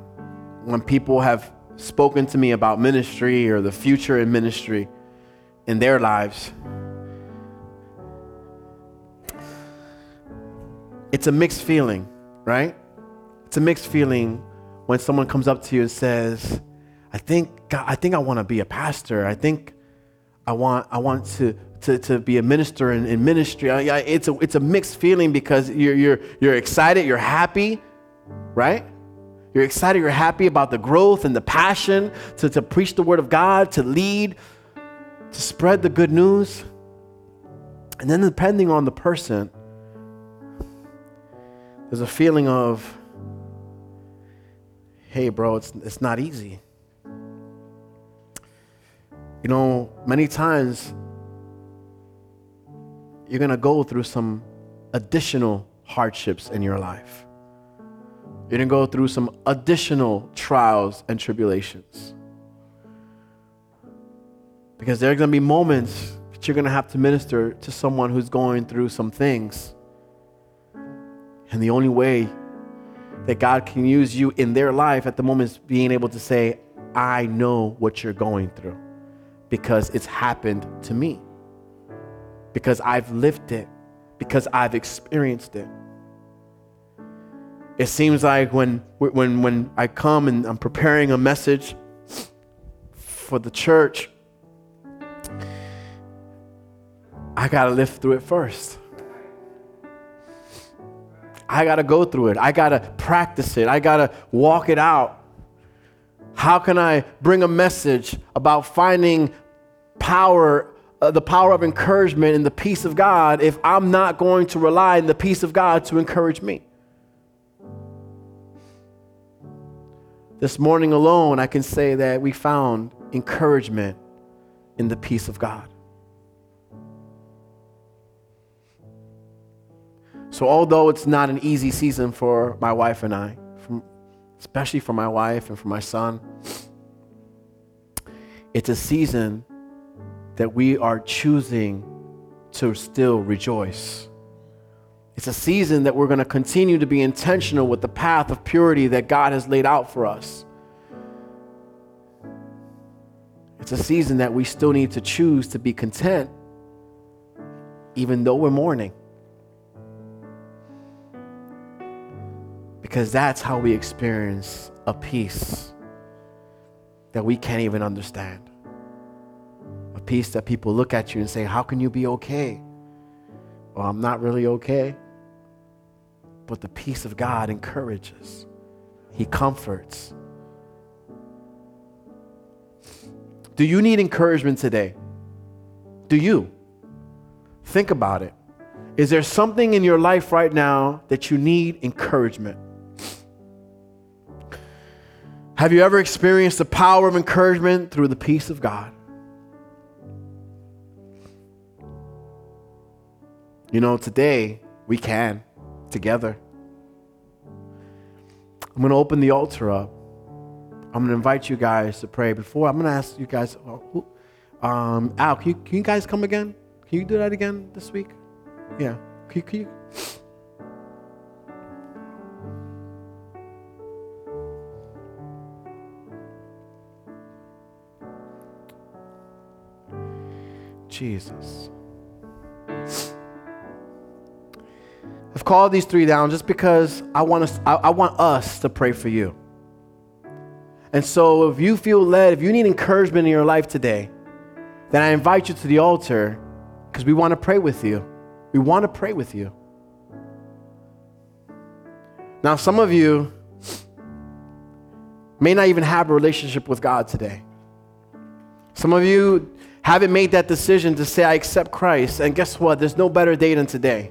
when people have spoken to me about ministry or the future in ministry in their lives, it's a mixed feeling, right? It's a mixed feeling when someone comes up to you and says, I think, God, I think I want to be a pastor. I think I want, I want to to, to be a minister in, in ministry. It's a, it's a mixed feeling because you're, you're, you're excited, you're happy, right? You're excited, you're happy about the growth and the passion to, to preach the word of God, to lead, to spread the good news. And then, depending on the person, there's a feeling of, hey, bro, it's, it's not easy. You know, many times you're going to go through some additional hardships in your life. You're going to go through some additional trials and tribulations. Because there are going to be moments that you're going to have to minister to someone who's going through some things. And the only way that God can use you in their life at the moment is being able to say, I know what you're going through because it's happened to me because I've lived it, because I've experienced it. It seems like when, when, when I come and I'm preparing a message for the church, I got to live through it first. I got to go through it. I got to practice it. I got to walk it out. How can I bring a message about finding power uh, the power of encouragement and the peace of God if I'm not going to rely on the peace of God to encourage me? This morning alone, I can say that we found encouragement in the peace of God. So, although it's not an easy season for my wife and I, especially for my wife and for my son, it's a season that we are choosing to still rejoice. It's a season that we're going to continue to be intentional with the path of purity that God has laid out for us. It's a season that we still need to choose to be content, even though we're mourning. Because that's how we experience a peace that we can't even understand. Peace that people look at you and say, How can you be okay? Well, I'm not really okay. But the peace of God encourages, He comforts. Do you need encouragement today? Do you? Think about it. Is there something in your life right now that you need encouragement? Have you ever experienced the power of encouragement through the peace of God? You know, today we can together. I'm going to open the altar up. I'm going to invite you guys to pray. Before, I'm going to ask you guys, uh, um, Al, can you, can you guys come again? Can you do that again this week? Yeah. Can you, can you? Jesus. I've called these three down just because I want us, I, I want us to pray for you. And so if you feel led, if you need encouragement in your life today, then I invite you to the altar because we want to pray with you. We want to pray with you. Now, some of you may not even have a relationship with God today. Some of you haven't made that decision to say, I accept Christ. And guess what? There's no better day than today.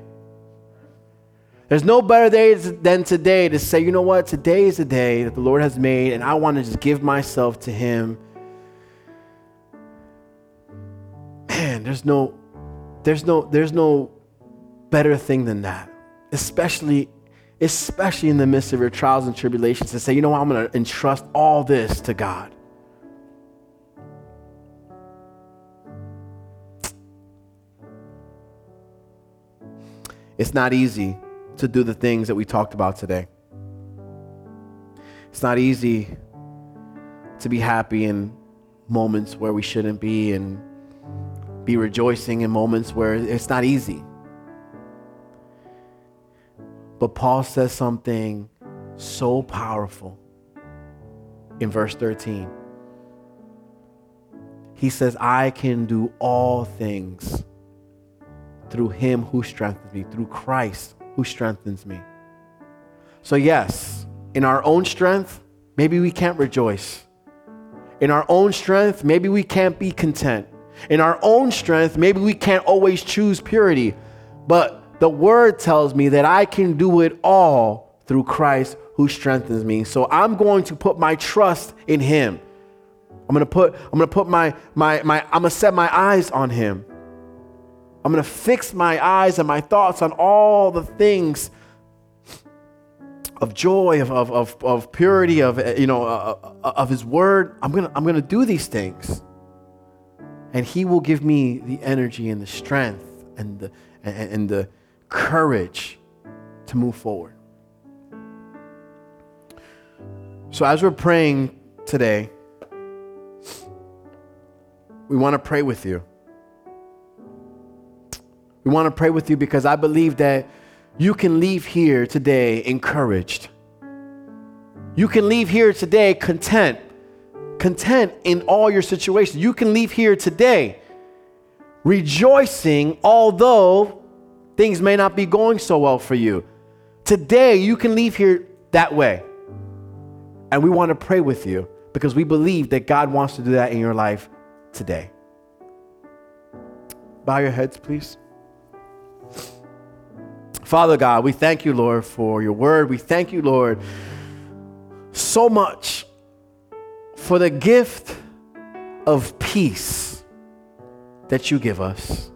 There's no better day than today to say, you know what? Today is the day that the Lord has made, and I want to just give myself to Him. Man, there's no, there's no, there's no better thing than that. Especially, especially in the midst of your trials and tribulations, to say, you know what, I'm gonna entrust all this to God. It's not easy to do the things that we talked about today. It's not easy to be happy in moments where we shouldn't be and be rejoicing in moments where it's not easy. But Paul says something so powerful in verse 13. He says, I can do all things through him who strengthens me, through Christ who strengthens me. So, yes, in our own strength, maybe we can't rejoice. In our own strength, maybe we can't be content. In our own strength, maybe we can't always choose purity. But the word tells me that I can do it all through Christ who strengthens me. So I'm going to put my trust in him. I'm gonna put, I'm gonna put my, my, my, I'm gonna set my eyes on him. I'm going to fix my eyes and my thoughts on all the things of joy, of, of, of, of purity, of, you know, uh, uh of His Word. I'm going to I'm going to do these things. And He will give me the energy and the strength and the, and, and the courage to move forward. So, as we're praying today, we want to pray with you. We want to pray with you because I believe that you can leave here today encouraged. You can leave here today content, content in all your situations. You can leave here today rejoicing, although things may not be going so well for you. Today, you can leave here that way. And we want to pray with you because we believe that God wants to do that in your life today. Bow your heads, please. Father God, we thank you, Lord, for your word. We thank you, Lord, so much for the gift of peace that you give us.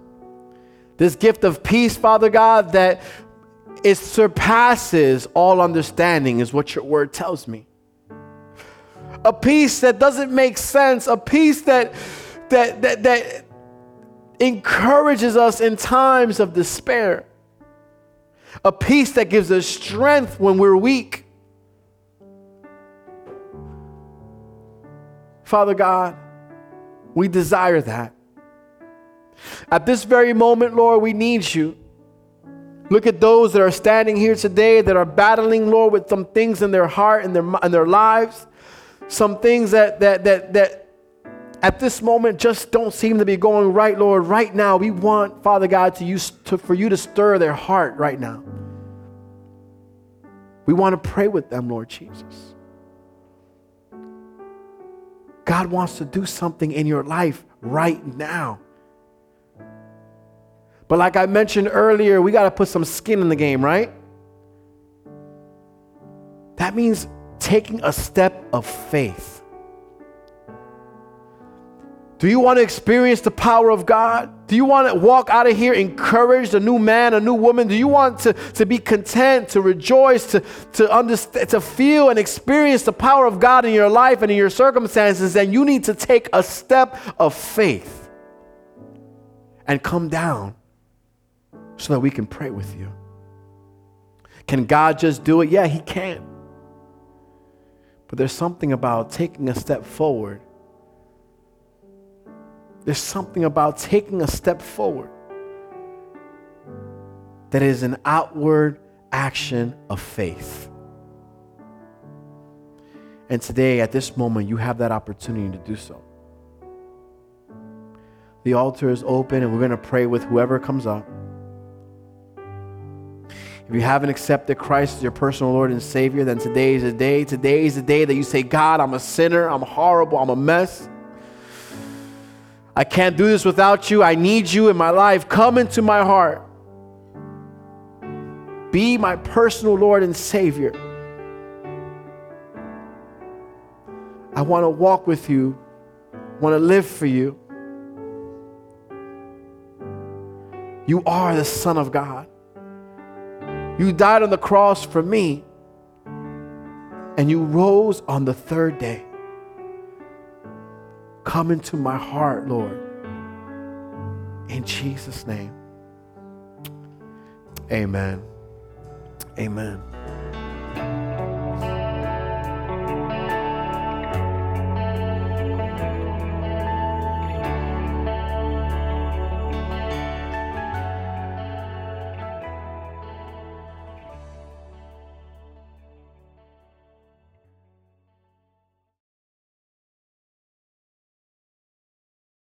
This gift of peace, Father God, that it surpasses all understanding, is what your word tells me. A peace that doesn't make sense, a peace that that that, that encourages us in times of despair a peace that gives us strength when we're weak. Father God, we desire that. At this very moment, Lord, we need you. Look at those that are standing here today that are battling, Lord, with some things in their heart and their, in their lives, some things that, that, that, that at this moment just don't seem to be going right, Lord. Right now, we want, Father God, to use to, for you to stir their heart right now. We want to pray with them, Lord Jesus. God wants to do something in your life right now. But like I mentioned earlier, we got to put some skin in the game, right? That means taking a step of faith. Do you want to experience the power of God? Do you want to walk out of here encouraged, a new man, a new woman? Do you want to, to be content, to rejoice, to, to understand, to feel and experience the power of God in your life and in your circumstances? Then you need to take a step of faith and come down so that we can pray with you. Can God just do it? Yeah, He can. But there's something about taking a step forward there's something about taking a step forward that is an outward action of faith. And today, at this moment, you have that opportunity to do so. The altar is open, and we're going to pray with whoever comes up. If you haven't accepted Christ as your personal Lord and Savior, then today is the day. Today is the day that you say, God, I'm a sinner, I'm horrible, I'm a mess. I can't do this without you. I need you in my life. Come into my heart. Be my personal Lord and Savior. I want to walk with you, want to live for you. You are the Son of God. You died on the cross for me, and you rose on the third day. Come into my heart, Lord. In Jesus' name. Amen. Amen.